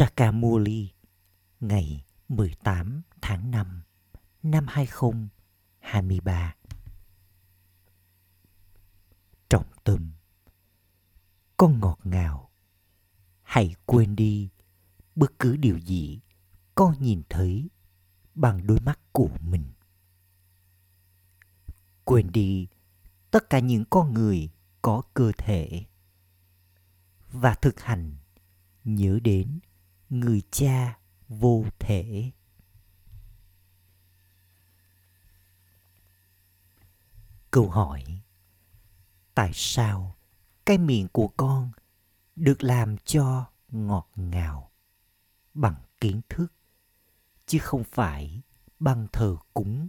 Sakamuli ngày 18 tháng 5 năm 2023. Trọng tâm Con ngọt ngào Hãy quên đi, bất cứ điều gì con nhìn thấy bằng đôi mắt của mình. Quên đi tất cả những con người có cơ thể và thực hành nhớ đến người cha vô thể. Câu hỏi, tại sao cái miệng của con được làm cho ngọt ngào bằng kiến thức, chứ không phải bằng thờ cúng?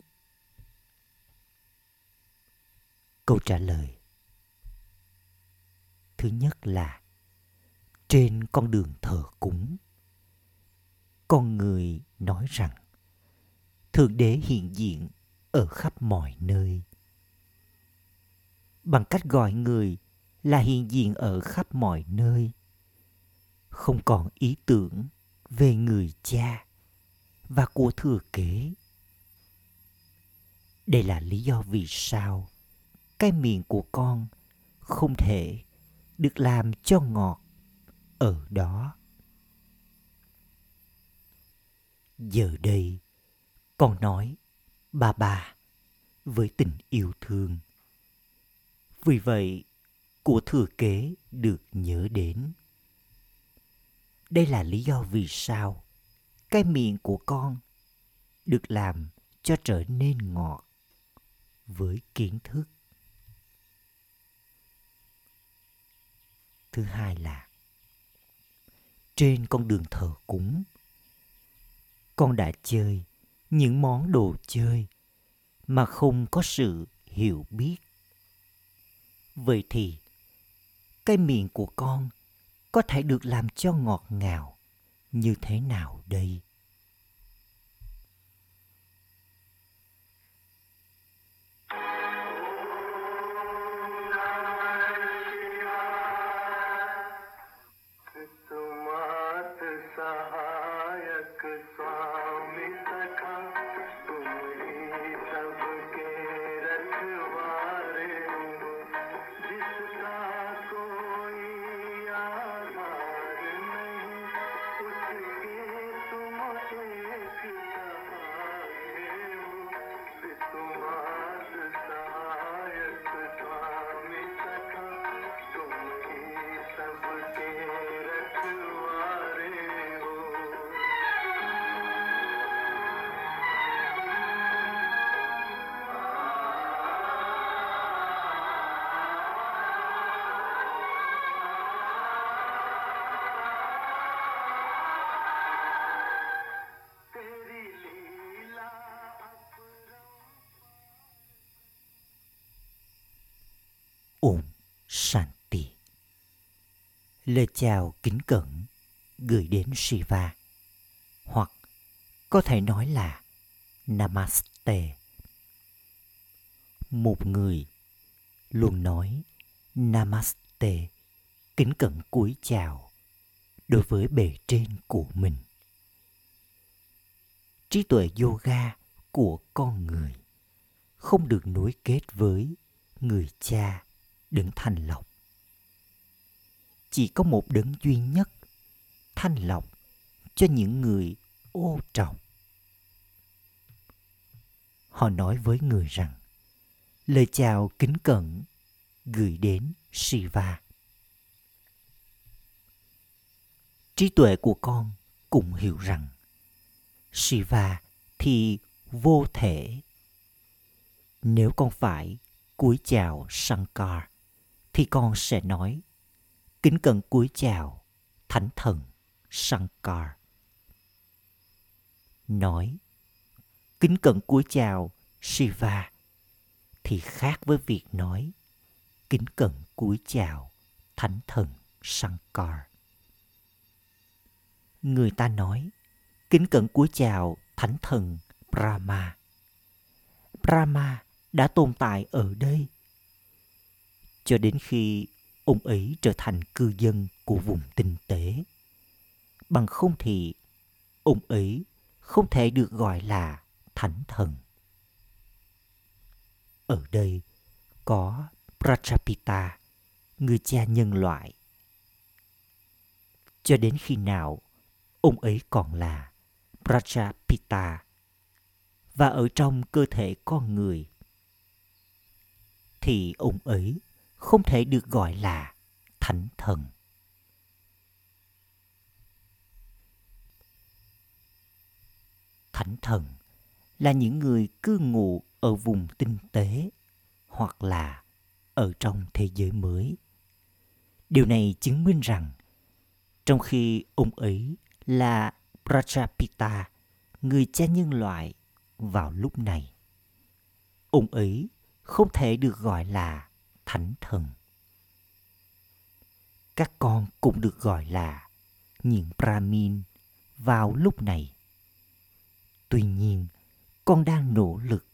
Câu trả lời. Thứ nhất là, trên con đường thờ cúng con người nói rằng, thượng đế hiện diện ở khắp mọi nơi. Bằng cách gọi người là hiện diện ở khắp mọi nơi, không còn ý tưởng về người cha và của thừa kế. Đây là lý do vì sao cái miệng của con không thể được làm cho ngọt ở đó. Giờ đây, con nói, ba ba, với tình yêu thương. Vì vậy, của thừa kế được nhớ đến. Đây là lý do vì sao cái miệng của con được làm cho trở nên ngọt với kiến thức. Thứ hai là, trên con đường thờ cúng con đã chơi, những món đồ chơi mà không có sự hiểu biết. Vậy thì, cái miệng của con có thể được làm cho ngọt ngào như thế nào đây? Om Shanti. Lời chào kính cẩn gửi đến Shiva, hoặc có thể nói là Namaste. Một người luôn nói Namaste, kính cẩn cúi chào đối với bề trên của mình. Trí tuệ yoga của con người không được nối kết với người cha đấng thanh lọc. Chỉ có một đấng duy nhất thanh lọc cho những người ô trọng. Họ nói với người rằng, lời chào kính cẩn gửi đến Shiva. Trí tuệ của con cũng hiểu rằng Shiva thì vô thể. Nếu con phải cúi chào Shankar thì con sẽ nói, kính cẩn cúi chào, thánh thần Shankar. Nói, kính cẩn cúi chào, Shiva thì khác với việc nói, kính cẩn cúi chào, thánh thần Shankar. Người ta nói, kính cẩn cúi chào, thánh thần Brahma. Brahma đã tồn tại ở đây cho đến khi ông ấy trở thành cư dân của vùng tinh tế. bằng không thì ông ấy không thể được gọi là thánh thần. Ở đây có Prajapita, người cha nhân loại. Cho đến khi nào ông ấy còn là Prajapita và ở trong cơ thể con người thì ông ấy không thể được gọi là thánh thần. Thánh thần là những người cư ngụ ở vùng tinh tế hoặc là ở trong thế giới mới. Điều này chứng minh rằng trong khi ông ấy là Prajapita, người cha nhân loại vào lúc này, ông ấy không thể được gọi là thánh thần. Các con cũng được gọi là những Brahmin vào lúc này. Tuy nhiên, con đang nỗ lực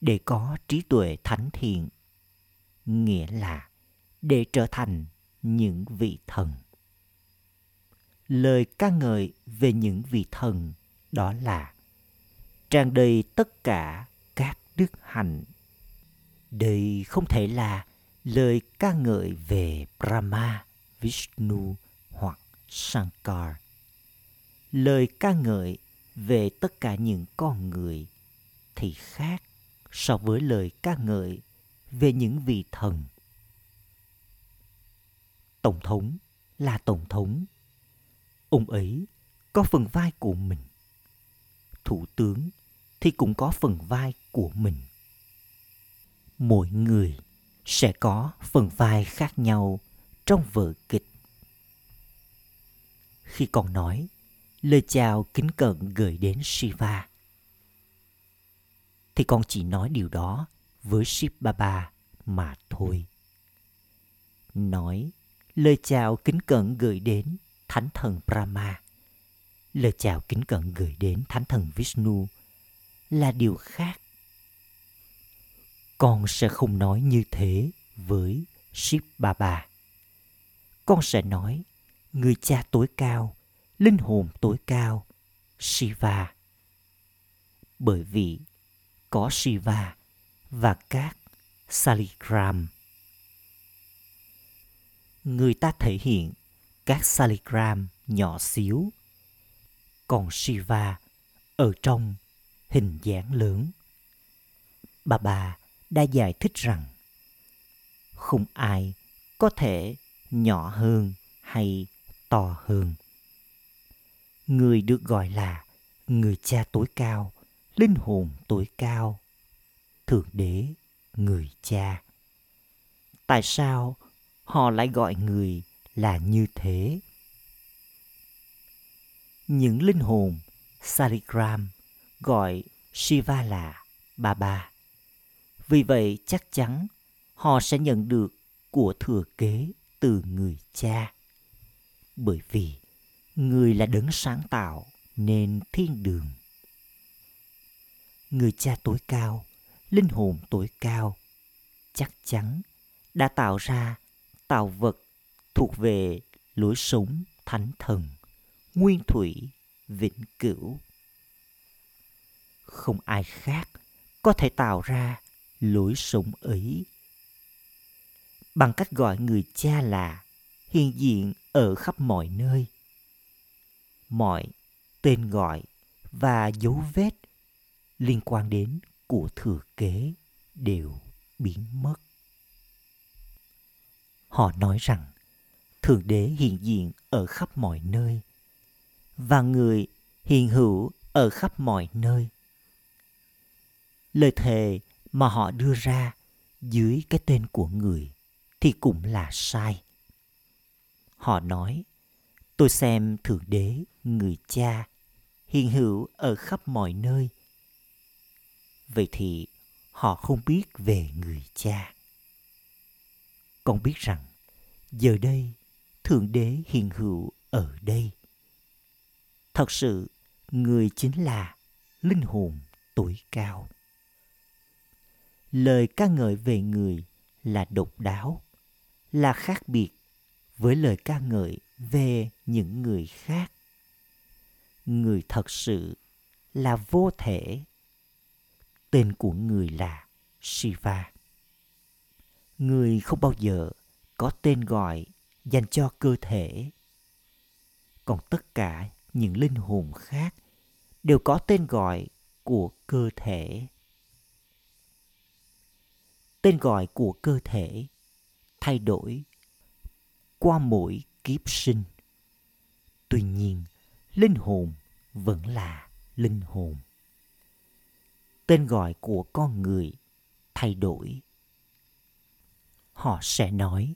để có trí tuệ thánh thiện, nghĩa là để trở thành những vị thần. Lời ca ngợi về những vị thần đó là tràn đầy tất cả các đức hạnh đây không thể là lời ca ngợi về Brahma, Vishnu hoặc Shankar. Lời ca ngợi về tất cả những con người thì khác so với lời ca ngợi về những vị thần. Tổng thống là tổng thống. Ông ấy có phần vai của mình. Thủ tướng thì cũng có phần vai của mình mỗi người sẽ có phần vai khác nhau trong vở kịch. Khi còn nói lời chào kính cận gửi đến shiva. Thì con chỉ nói điều đó với Shiv Baba mà thôi. Nói lời chào kính cận gửi đến Thánh thần Brahma, lời chào kính cận gửi đến Thánh thần Vishnu là điều khác con sẽ không nói như thế với Shiv Baba. Con sẽ nói người cha tối cao, linh hồn tối cao, Shiva. Bởi vì có Shiva và các Saligram. Người ta thể hiện các Saligram nhỏ xíu, còn Shiva ở trong hình dáng lớn. Bà bà đã giải thích rằng không ai có thể nhỏ hơn hay to hơn. Người được gọi là người cha tối cao, linh hồn tối cao, thượng đế người cha. Tại sao họ lại gọi người là như thế? Những linh hồn saligram gọi shiva là baba vì vậy chắc chắn họ sẽ nhận được của thừa kế từ người cha. Bởi vì người là đấng sáng tạo nên thiên đường. Người cha tối cao, linh hồn tối cao, chắc chắn đã tạo ra tạo vật thuộc về lối sống thánh thần, nguyên thủy, vĩnh cửu. Không ai khác có thể tạo ra lối sống ấy bằng cách gọi người cha là hiện diện ở khắp mọi nơi. Mọi tên gọi và dấu vết liên quan đến của thừa kế đều biến mất. Họ nói rằng, thượng đế hiện diện ở khắp mọi nơi và người hiện hữu ở khắp mọi nơi. Lời thề mà họ đưa ra dưới cái tên của người thì cũng là sai. Họ nói, tôi xem Thượng Đế, người cha, hiện hữu ở khắp mọi nơi. Vậy thì họ không biết về người cha. Con biết rằng, giờ đây, Thượng Đế hiện hữu ở đây. Thật sự, người chính là linh hồn tối cao lời ca ngợi về người là độc đáo, là khác biệt với lời ca ngợi về những người khác người thật sự là vô thể. Tên của người là Shiva. Người không bao giờ có tên gọi dành cho cơ thể. Còn tất cả những linh hồn khác đều có tên gọi của cơ thể. Tên gọi của cơ thể thay đổi qua mỗi kiếp sinh. Tuy nhiên, linh hồn vẫn là linh hồn. Tên gọi của con người thay đổi. Họ sẽ nói,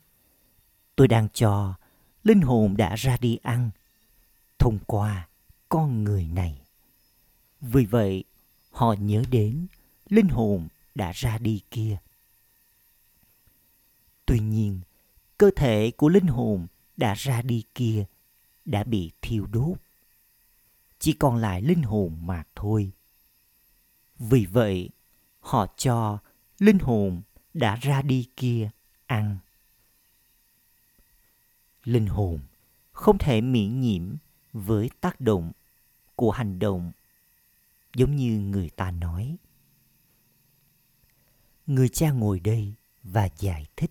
tôi đang cho linh hồn đã ra đi ăn thông qua con người này. Vì vậy, họ nhớ đến linh hồn đã ra đi kia. Tuy nhiên, cơ thể của linh hồn đã ra đi kia đã bị thiêu đốt. Chỉ còn lại linh hồn mà thôi. Vì vậy, họ cho linh hồn đã ra đi kia ăn. Linh hồn không thể miễn nhiễm với tác động của hành động giống như người ta nói. Người cha ngồi đây và giải thích.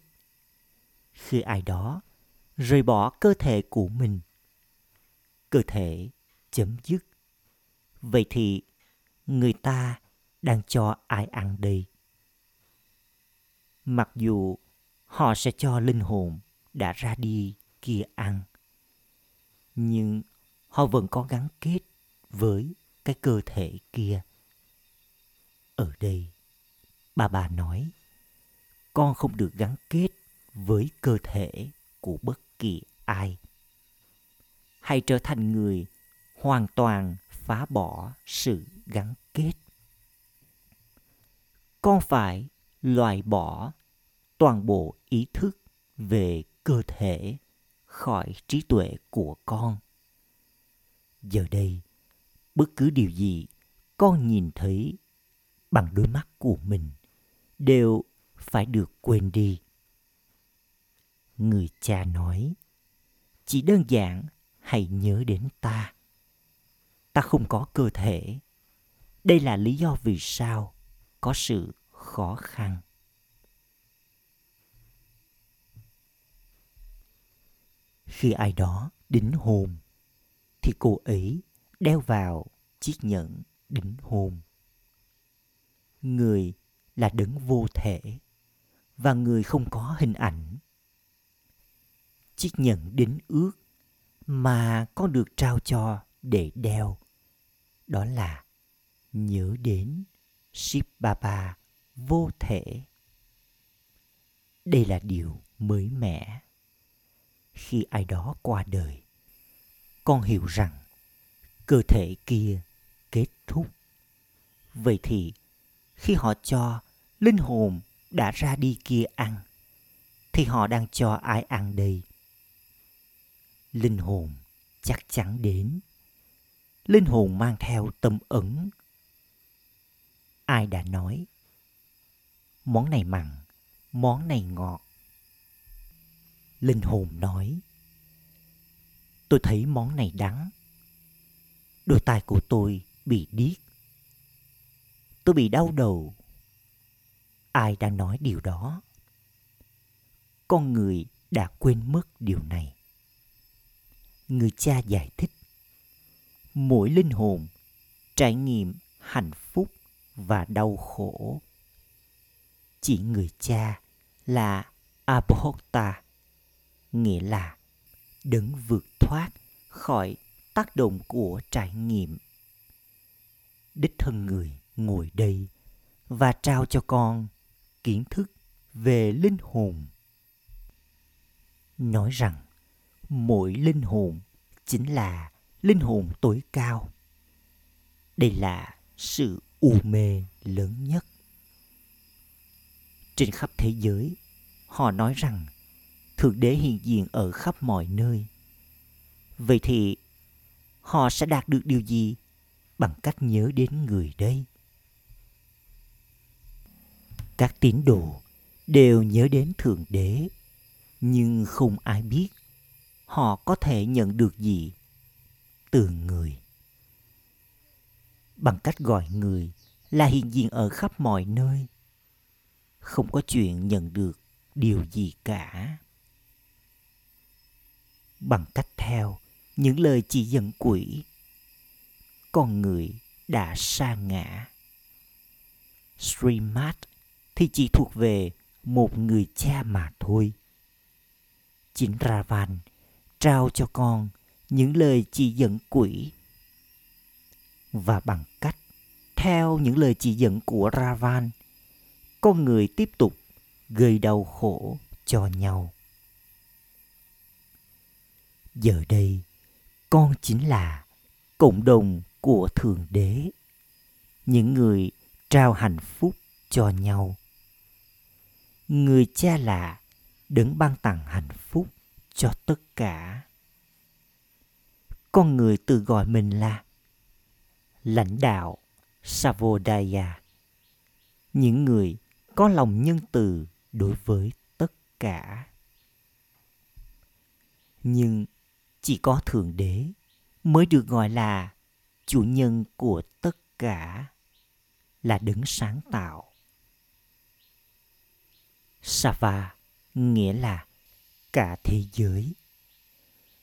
Khi ai đó rời bỏ cơ thể của mình, cơ thể chấm dứt. Vậy thì người ta đang cho ai ăn đây? Mặc dù họ sẽ cho linh hồn đã ra đi kia ăn, nhưng họ vẫn có gắn kết với cái cơ thể kia. Ở đây, bà bà nói, con không được gắn kết với cơ thể của bất kỳ ai. Hãy trở thành người hoàn toàn phá bỏ sự gắn kết. Con phải loại bỏ toàn bộ ý thức về cơ thể khỏi trí tuệ của con. Giờ đây, bất cứ điều gì con nhìn thấy bằng đôi mắt của mình đều phải được quên đi người cha nói, chỉ đơn giản, hãy nhớ đến ta. Ta không có cơ thể. Đây là lý do vì sao có sự khó khăn. Khi ai đó đính hôn, thì cô ấy đeo vào chiếc nhẫn đính hôn. Người là đấng vô thể và người không có hình ảnh chiếc nhẫn đính ước mà con được trao cho để đeo đó là nhớ đến Shiv Baba vô thể. Đây là điều mới mẻ. Khi ai đó qua đời, con hiểu rằng cơ thể kia kết thúc. Vậy thì khi họ cho linh hồn đã ra đi kia ăn, thì họ đang cho ai ăn đây? Linh hồn chắc chắn đến. Linh hồn mang theo tâm ẩn. Ai đã nói? Món này mặn, món này ngọt. Linh hồn nói, tôi thấy món này đắng đôi tai của tôi bị điếc. Tôi bị đau đầu. Ai đã nói điều đó? Con người đã quên mất điều này. Người cha giải thích. Mỗi linh hồn trải nghiệm hạnh phúc và đau khổ. Chỉ người cha là Abhokta, nghĩa là đấng vượt thoát khỏi tác động của trải nghiệm đích thân người ngồi đây và trao cho con kiến thức về linh hồn nói rằng mỗi linh hồn chính là linh hồn tối cao. Đây là sự u mê lớn nhất. Trên khắp thế giới, họ nói rằng thượng đế hiện diện ở khắp mọi nơi. Vậy thì họ sẽ đạt được điều gì bằng cách nhớ đến người đây? Các tín đồ đều nhớ đến thượng đế, nhưng không ai biết họ có thể nhận được gì? Từ người. Bằng cách gọi người là hiện diện ở khắp mọi nơi. Không có chuyện nhận được điều gì cả. Bằng cách theo những lời chỉ dẫn quỷ, con người đã sa ngã. Srimad thì chỉ thuộc về một người cha mà thôi. Chính Ravan trao cho con những lời chỉ dẫn quỷ và bằng cách theo những lời chỉ dẫn của Ravan, con người tiếp tục gây đau khổ cho nhau. Giờ đây, con chính là cộng đồng của Thượng Đế. Những người trao hạnh phúc cho nhau. Người cha là đấng ban tặng hạnh phúc cho tất cả. Con người tự gọi mình là lãnh đạo Savodaya. Những người có lòng nhân từ đối với tất cả. Nhưng chỉ có Thượng Đế mới được gọi là chủ nhân của tất cả, là đấng sáng tạo. Sava nghĩa là cả thế giới.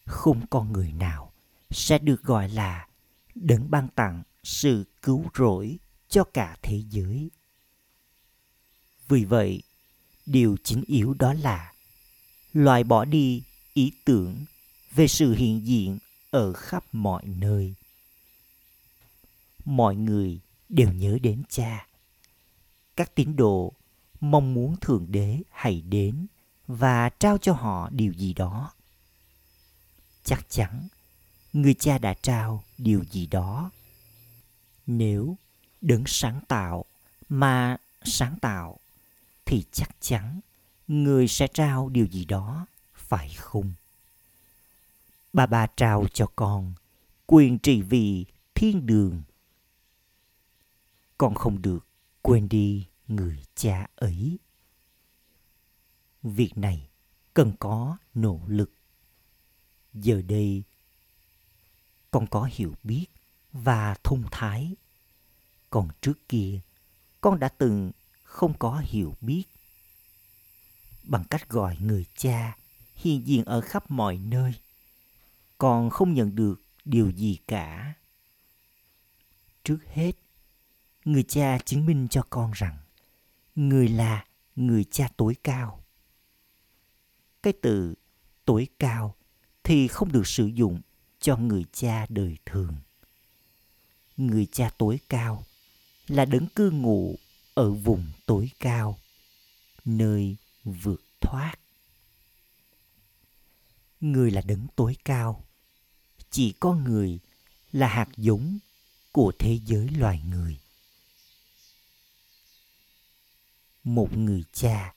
Không con người nào sẽ được gọi là đấng ban tặng sự cứu rỗi cho cả thế giới. Vì vậy, điều chính yếu đó là loại bỏ đi ý tưởng về sự hiện diện ở khắp mọi nơi. Mọi người đều nhớ đến cha. Các tín đồ mong muốn Thượng Đế hãy đến và trao cho họ điều gì đó. Chắc chắn người cha đã trao điều gì đó. Nếu đấng sáng tạo mà sáng tạo thì chắc chắn người sẽ trao điều gì đó, phải không? Bà bà trao cho con quyền trị vì thiên đường con không được quên đi người cha ấy việc này cần có nỗ lực. Giờ đây, con có hiểu biết và thông thái. Còn trước kia, con đã từng không có hiểu biết. Bằng cách gọi người cha hiện diện ở khắp mọi nơi, con không nhận được điều gì cả. Trước hết, người cha chứng minh cho con rằng người là người cha tối cao cái từ tuổi cao thì không được sử dụng cho người cha đời thường. Người cha tối cao là đấng cư ngụ ở vùng tối cao, nơi vượt thoát. Người là đấng tối cao, chỉ có người là hạt giống của thế giới loài người. Một người cha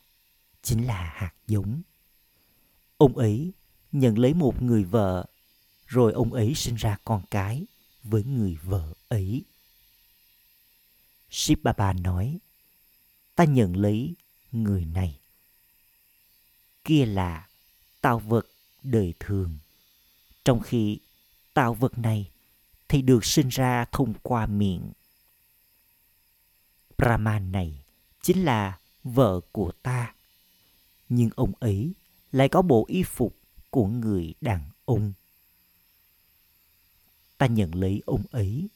chính là hạt giống ông ấy nhận lấy một người vợ, rồi ông ấy sinh ra con cái với người vợ ấy. Ship Baba nói, ta nhận lấy người này. Kia là tạo vật đời thường. Trong khi tạo vật này thì được sinh ra thông qua miệng. Brahman này chính là vợ của ta. Nhưng ông ấy lại có bộ y phục của người đàn ông. Ta nhận lấy ông ấy.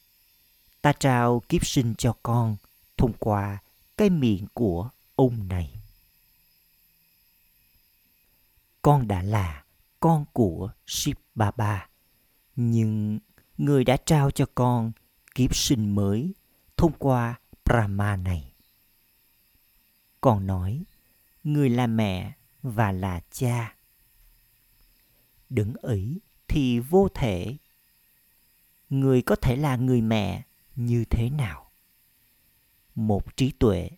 Ta trao kiếp sinh cho con thông qua cái miệng của ông này. Con đã là con của Shiv Baba, nhưng người đã trao cho con kiếp sinh mới thông qua Brahma này Con nói người là mẹ và là cha. Đứng ấy thì vô thể. Người có thể là người mẹ như thế nào? Một trí tuệ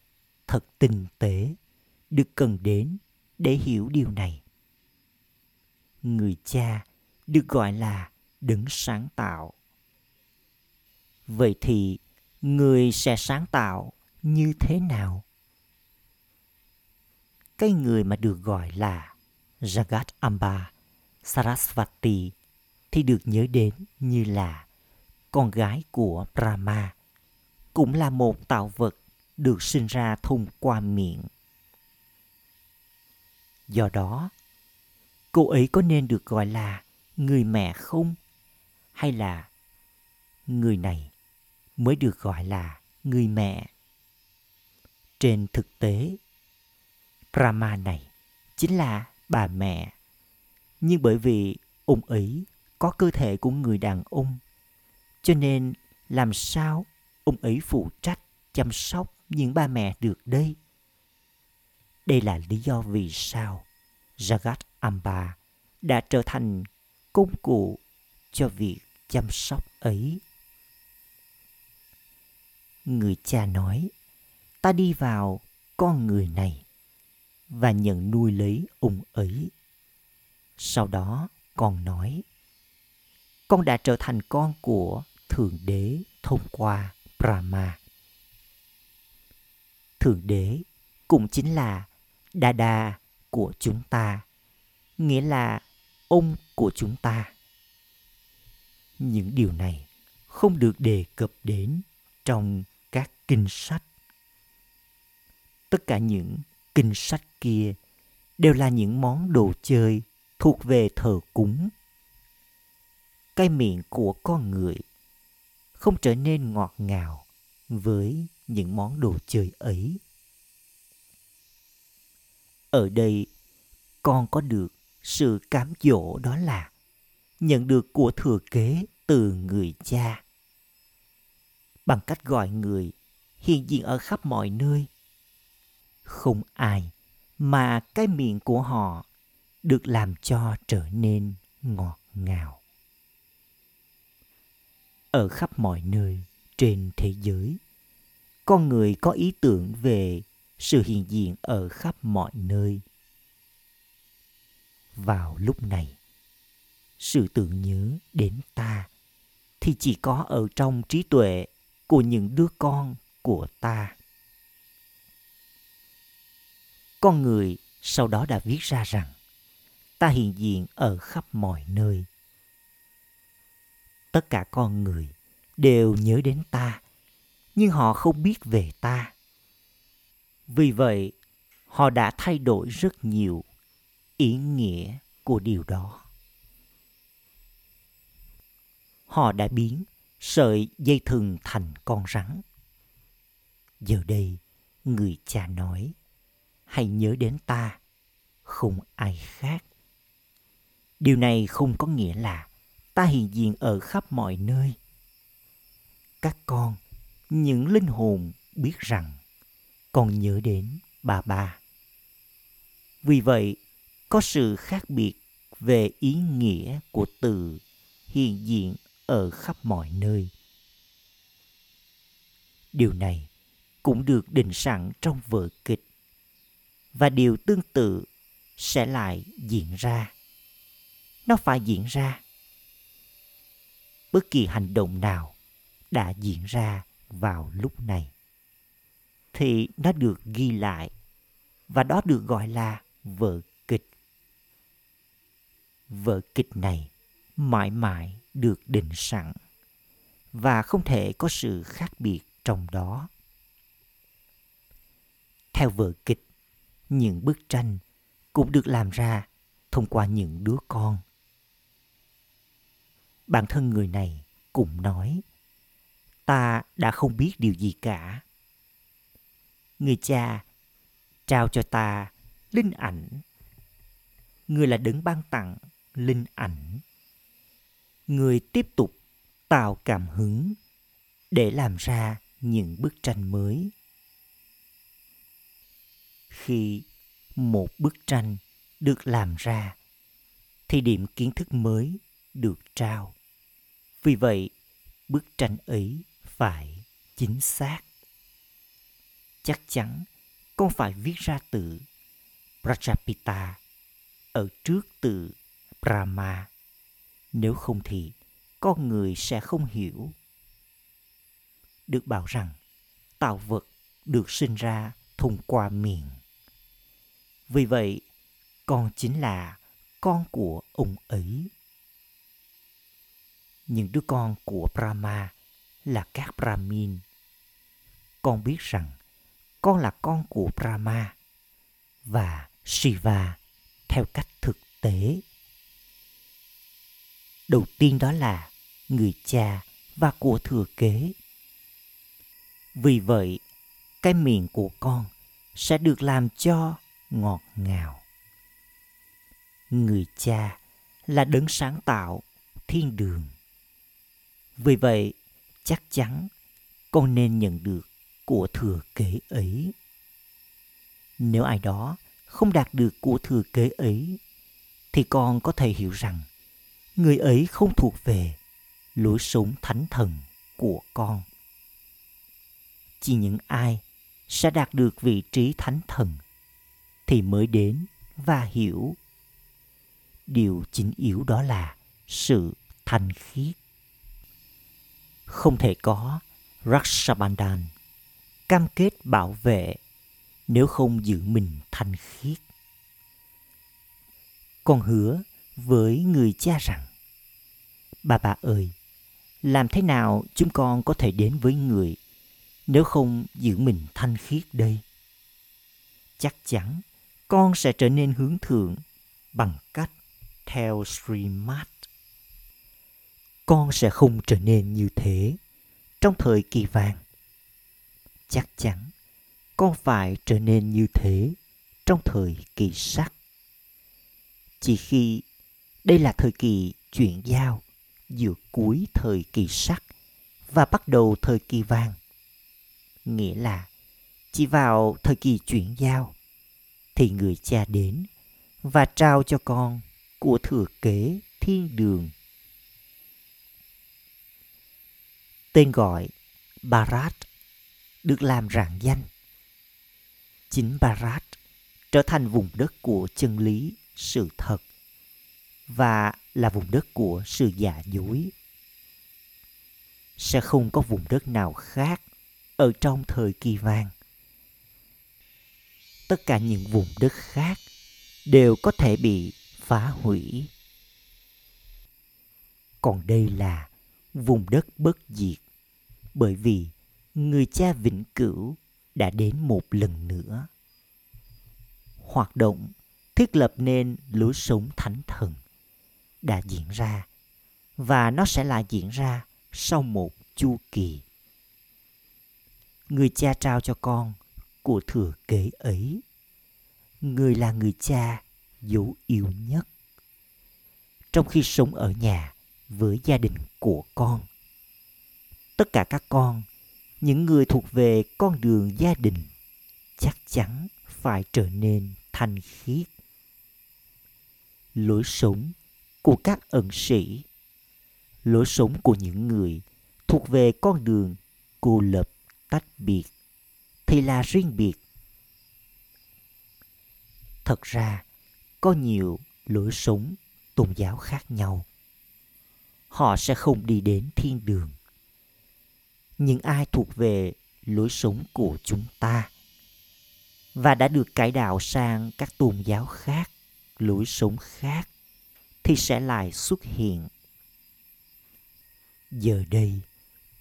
thật tinh tế được cần đến để hiểu điều này. Người cha được gọi là đứng sáng tạo. Vậy thì người sẽ sáng tạo như thế nào? Cái người mà được gọi là Jagat Amba Sarasvati thì được nhớ đến như là con gái của Brahma cũng là một tạo vật được sinh ra thông qua miệng. Do đó, cô ấy có nên được gọi là người mẹ không? Hay là người này mới được gọi là người mẹ? Trên thực tế, Brahma này chính là bà mẹ. Nhưng bởi vì ung ấy có cơ thể của người đàn ông, cho nên làm sao ung ấy phụ trách chăm sóc những ba mẹ được đây? Đây là lý do vì sao Jagat Amba đã trở thành công cụ cho việc chăm sóc ấy. Người cha nói, ta đi vào con người này và nhận nuôi lấy ông ấy. Sau đó con nói, con đã trở thành con của Thượng Đế thông qua Brahma. Thượng Đế cũng chính là Dada của chúng ta, nghĩa là ông của chúng ta. Những điều này không được đề cập đến trong các kinh sách. Tất cả những kinh sách kia đều là những món đồ chơi thuộc về thờ cúng. Cái miệng của con người không trở nên ngọt ngào với những món đồ chơi ấy. Ở đây, con có được sự cám dỗ đó là nhận được của thừa kế từ người cha. Bằng cách gọi người hiện diện ở khắp mọi nơi. Không ai mà cái miệng của họ được làm cho trở nên ngọt ngào. Ở khắp mọi nơi trên thế giới, con người có ý tưởng về sự hiện diện ở khắp mọi nơi. Vào lúc này, sự tưởng nhớ đến ta thì chỉ có ở trong trí tuệ của những đứa con của ta. Con người sau đó đã viết ra rằng ta hiện diện ở khắp mọi nơi. Tất cả con người đều nhớ đến ta, nhưng họ không biết về ta. Vì vậy, họ đã thay đổi rất nhiều ý nghĩa của điều đó. Họ đã biến sợi dây thừng thành con rắn. Giờ đây, người cha nói, hãy nhớ đến ta, không ai khác. Điều này không có nghĩa là ta hiện diện ở khắp mọi nơi. Các con, những linh hồn biết rằng con nhớ đến bà bà. Vì vậy, có sự khác biệt về ý nghĩa của từ hiện diện ở khắp mọi nơi. Điều này cũng được định sẵn trong vở kịch và điều tương tự sẽ lại diễn ra. Nó phải diễn ra. Bất kỳ hành động nào đã diễn ra vào lúc này thì nó được ghi lại và đó được gọi là vở kịch. Vở kịch này mãi mãi được định sẵn và không thể có sự khác biệt trong đó. Theo vở kịch, những bức tranh cũng được làm ra thông qua những đứa con. Bản thân người này cũng nói, ta đã không biết điều gì cả. Người cha trao cho ta linh ảnh. Người là đấng ban tặng linh ảnh. Người tiếp tục tạo cảm hứng để làm ra những bức tranh mới khi một bức tranh được làm ra, thì điểm kiến thức mới được trao vì vậy, bức tranh ấy phải chính xác chắc chắn con phải viết ra từ Prajapita ở trước từ Brahma. Nếu không thì con người sẽ không hiểu. Được bảo rằng, tạo vật được sinh ra thông qua miệng. Vì vậy, con chính là con của ông ấy. Những đứa con của Brahma là các Brahmin con biết rằng con là con của Brahma và Shiva theo cách thực tế. Đầu tiên đó là người cha và của thừa kế. Vì vậy, cái miệng của con sẽ được làm cho ngọt ngào. Người cha là đấng sáng tạo thiên đường. Vì vậy, chắc chắn con nên nhận được của thừa kế ấy. Nếu ai đó không đạt được của thừa kế ấy, thì con có thể hiểu rằng người ấy không thuộc về lối sống thánh thần của con. Chỉ những ai sẽ đạt được vị trí thánh thần thì mới đến và hiểu. Điều chính yếu đó là sự thanh khiết. Không thể có Rakshabandhan cam kết bảo vệ nếu không giữ mình thanh khiết. Con hứa với người cha rằng Bà bà ơi, làm thế nào chúng con có thể đến với người nếu không giữ mình thanh khiết đây? Chắc chắn con sẽ trở nên hướng thượng bằng cách theo Srimad. Con sẽ không trở nên như thế trong thời kỳ vàng. Chắc chắn con phải trở nên như thế trong thời kỳ sắc. Chỉ khi đây là thời kỳ chuyển giao giữa cuối thời kỳ sắc và bắt đầu thời kỳ vàng. Nghĩa là chỉ vào thời kỳ chuyển giao thì người cha đến và trao cho con của thừa kế thiên đường. Tên gọi Barat được làm rạng danh. Chính Barat trở thành vùng đất của chân lý, sự thật và là vùng đất của sự giả dối. Sẽ không có vùng đất nào khác ở trong thời kỳ vàng. Tất cả những vùng đất khác đều có thể bị phá hủy. Còn đây là vùng đất bất diệt, bởi vì người cha vĩnh cửu đã đến một lần nữa. Hoạt động thiết lập nên lối sống thánh thần đã diễn ra, và nó sẽ lại diễn ra sau một chu kỳ. Người cha trao cho con của thừa kế ấy. Người là người cha dấu yêu nhất. Trong khi sống ở nhà với gia đình của con. Tất cả các con, những người thuộc về con đường gia đình chắc chắn phải trở nên thanh khiết. Lối sống của các ẩn sĩ lối sống của những người thuộc về con đường cô lập tách biệt thì là riêng biệt. Thật ra, có nhiều lối sống tôn giáo khác nhau. Họ sẽ không đi đến thiên đường. Những ai thuộc về lối sống của chúng ta và đã được cải đạo sang các tôn giáo khác, lối sống khác, thì sẽ lại xuất hiện. Giờ đây,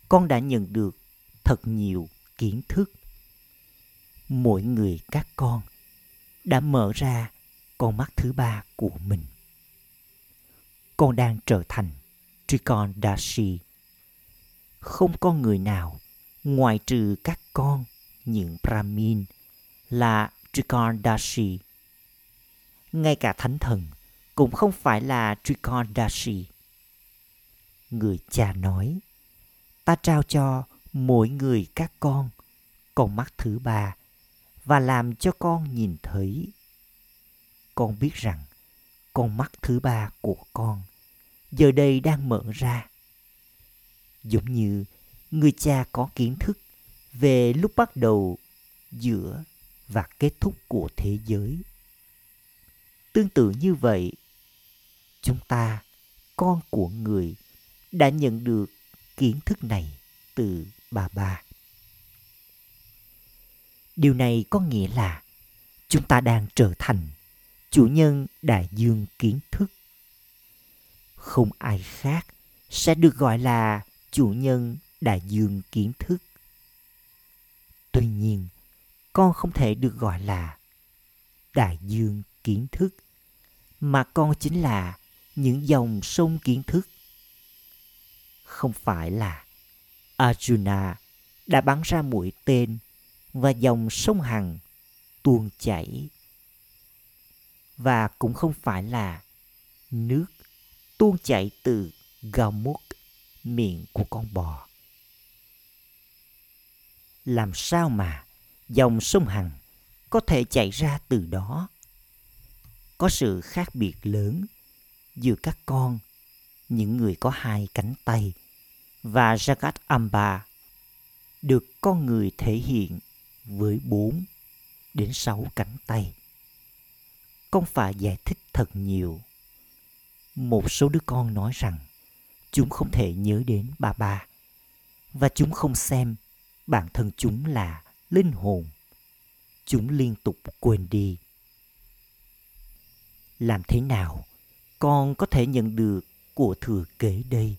con đã nhận được thật nhiều kiến thức mỗi người các con đã mở ra con mắt thứ ba của mình con đang trở thành Trikon Dashi. Không có người nào ngoại trừ các con những Brahmin là Trikon Dashi. Ngay cả thánh thần cũng không phải là Trikondashi. Người cha nói, ta trao cho mỗi người các con con mắt thứ ba và làm cho con nhìn thấy. Con biết rằng con mắt thứ ba của con giờ đây đang mở ra. Giống như người cha có kiến thức về lúc bắt đầu, giữa và kết thúc của thế giới. Tương tự như vậy, chúng ta con của người đã nhận được kiến thức này từ bà bà điều này có nghĩa là chúng ta đang trở thành chủ nhân đại dương kiến thức. Không ai khác sẽ được gọi là chủ nhân đại dương kiến thức. Tuy nhiên, con không thể được gọi là đại dương kiến thức, mà con chính là những dòng sông kiến thức. Không phải là arjuna đã bắn ra mũi tên và dòng sông hằng tuôn chảy và cũng không phải là nước tuôn chảy từ Gamuk, miệng của con bò. Làm sao mà dòng sông Hằng có thể chảy ra từ đó? Có sự khác biệt lớn giữa các con, những người có hai cánh tay, và Jagat Amba được con người thể hiện với bốn đến sáu cánh tay. Con phải giải thích thật nhiều. Một số đứa con nói rằng chúng không thể nhớ đến ba ba và chúng không xem bản thân chúng là linh hồn. Chúng liên tục quên đi. Làm thế nào con có thể nhận được của thừa kế đây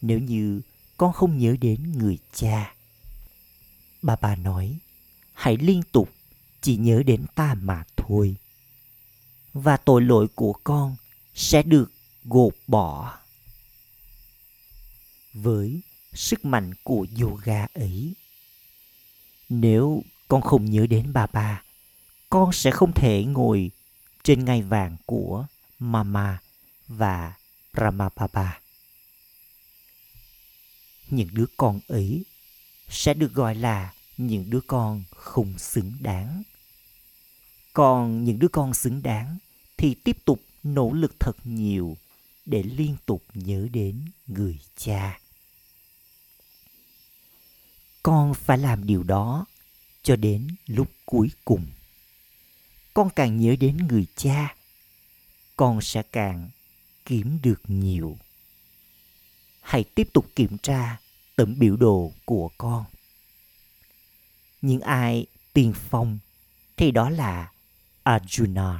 nếu như con không nhớ đến người cha? Bà bà nói, hãy liên tục chỉ nhớ đến ta mà thôi. Và tội lỗi của con sẽ được gột bỏ. Với sức mạnh của yoga ấy, nếu con không nhớ đến bà bà, con sẽ không thể ngồi trên ngai vàng của Mama và Ramapapa. Những đứa con ấy sẽ được gọi là những đứa con không xứng đáng. Còn những đứa con xứng đáng thì tiếp tục nỗ lực thật nhiều để liên tục nhớ đến người cha. Con phải làm điều đó cho đến lúc cuối cùng. Con càng nhớ đến người cha, con sẽ càng kiếm được nhiều. Hãy tiếp tục kiểm tra tấm biểu đồ của con những ai tiên phong thì đó là Arjuna.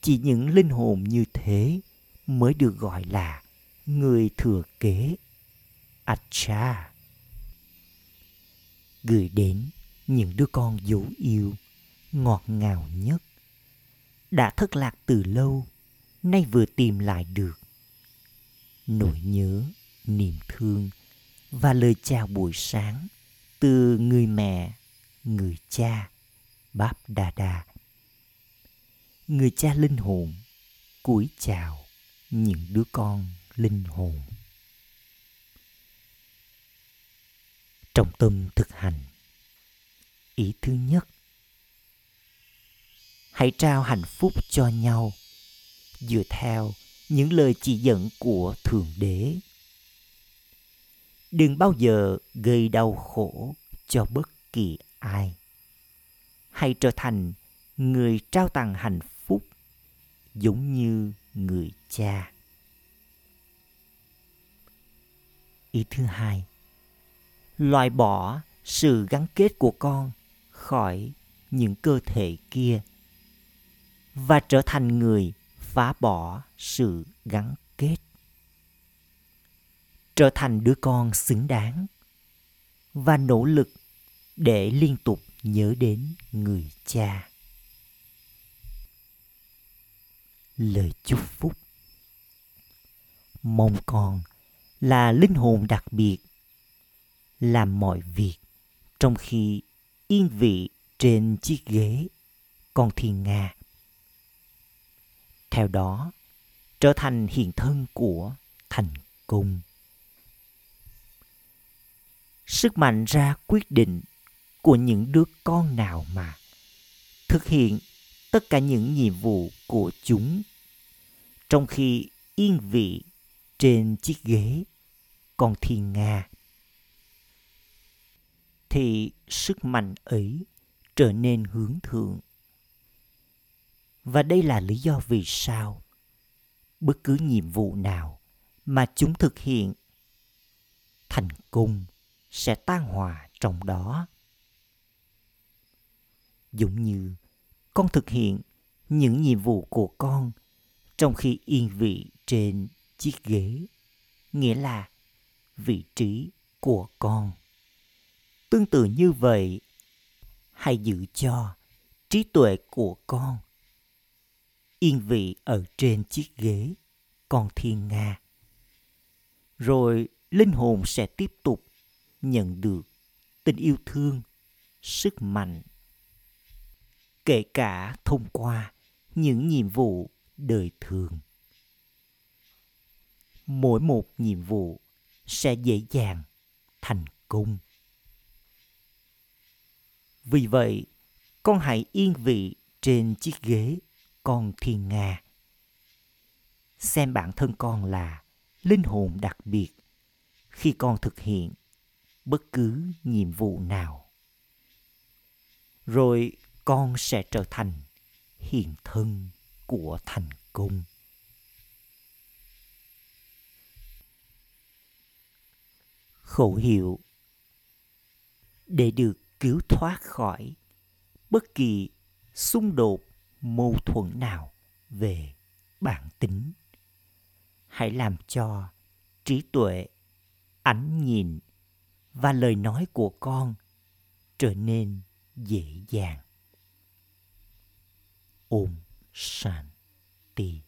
Chỉ những linh hồn như thế mới được gọi là người thừa kế Acha. Gửi đến những đứa con dấu yêu ngọt ngào nhất đã thất lạc từ lâu, nay vừa tìm lại được nỗi nhớ, niềm thương và lời chào buổi sáng từ người mẹ, người cha, Báp Đà Đà. Người cha linh hồn cúi chào những đứa con linh hồn. Trong tâm thực hành, ý thứ nhất, hãy trao hạnh phúc cho nhau dựa theo những lời chỉ dẫn của Thượng Đế đừng bao giờ gây đau khổ cho bất kỳ ai. Hãy trở thành người trao tặng hạnh phúc giống như người cha. Ý thứ hai, loại bỏ sự gắn kết của con khỏi những cơ thể kia và trở thành người phá bỏ sự gắn kết trở thành đứa con xứng đáng và nỗ lực để liên tục nhớ đến người cha. Lời chúc phúc. Mong con là linh hồn đặc biệt, làm mọi việc trong khi yên vị trên chiếc ghế con thiên nga. Theo đó, trở thành hiện thân của thành công sức mạnh ra quyết định của những đứa con nào mà thực hiện tất cả những nhiệm vụ của chúng. Trong khi yên vị trên chiếc ghế con thiên nga, thì sức mạnh ấy trở nên hướng thượng. Và đây là lý do vì sao bất cứ nhiệm vụ nào mà chúng thực hiện thành công sẽ tan hòa trong đó. Giống như con thực hiện những nhiệm vụ của con trong khi yên vị trên chiếc ghế nghĩa là vị trí của con. Tương tự như vậy, hãy giữ cho trí tuệ của con. Yên vị ở trên chiếc ghế con thiên nga. Rồi linh hồn sẽ tiếp tục nhận được tình yêu thương, sức mạnh. Kể cả thông qua những nhiệm vụ đời thường. Mỗi một nhiệm vụ sẽ dễ dàng thành công. Vì vậy, con hãy yên vị trên chiếc ghế con thiên nga. Xem bản thân con là linh hồn đặc biệt khi con thực hiện bất cứ nhiệm vụ nào. Rồi con sẽ trở thành hiện thân của thành công. Khẩu hiệu Để được cứu thoát khỏi bất kỳ xung đột, mâu thuẫn nào về bản tính, hãy làm cho trí tuệ ánh nhìn và lời nói của con trở nên dễ dàng. Ôm shanti.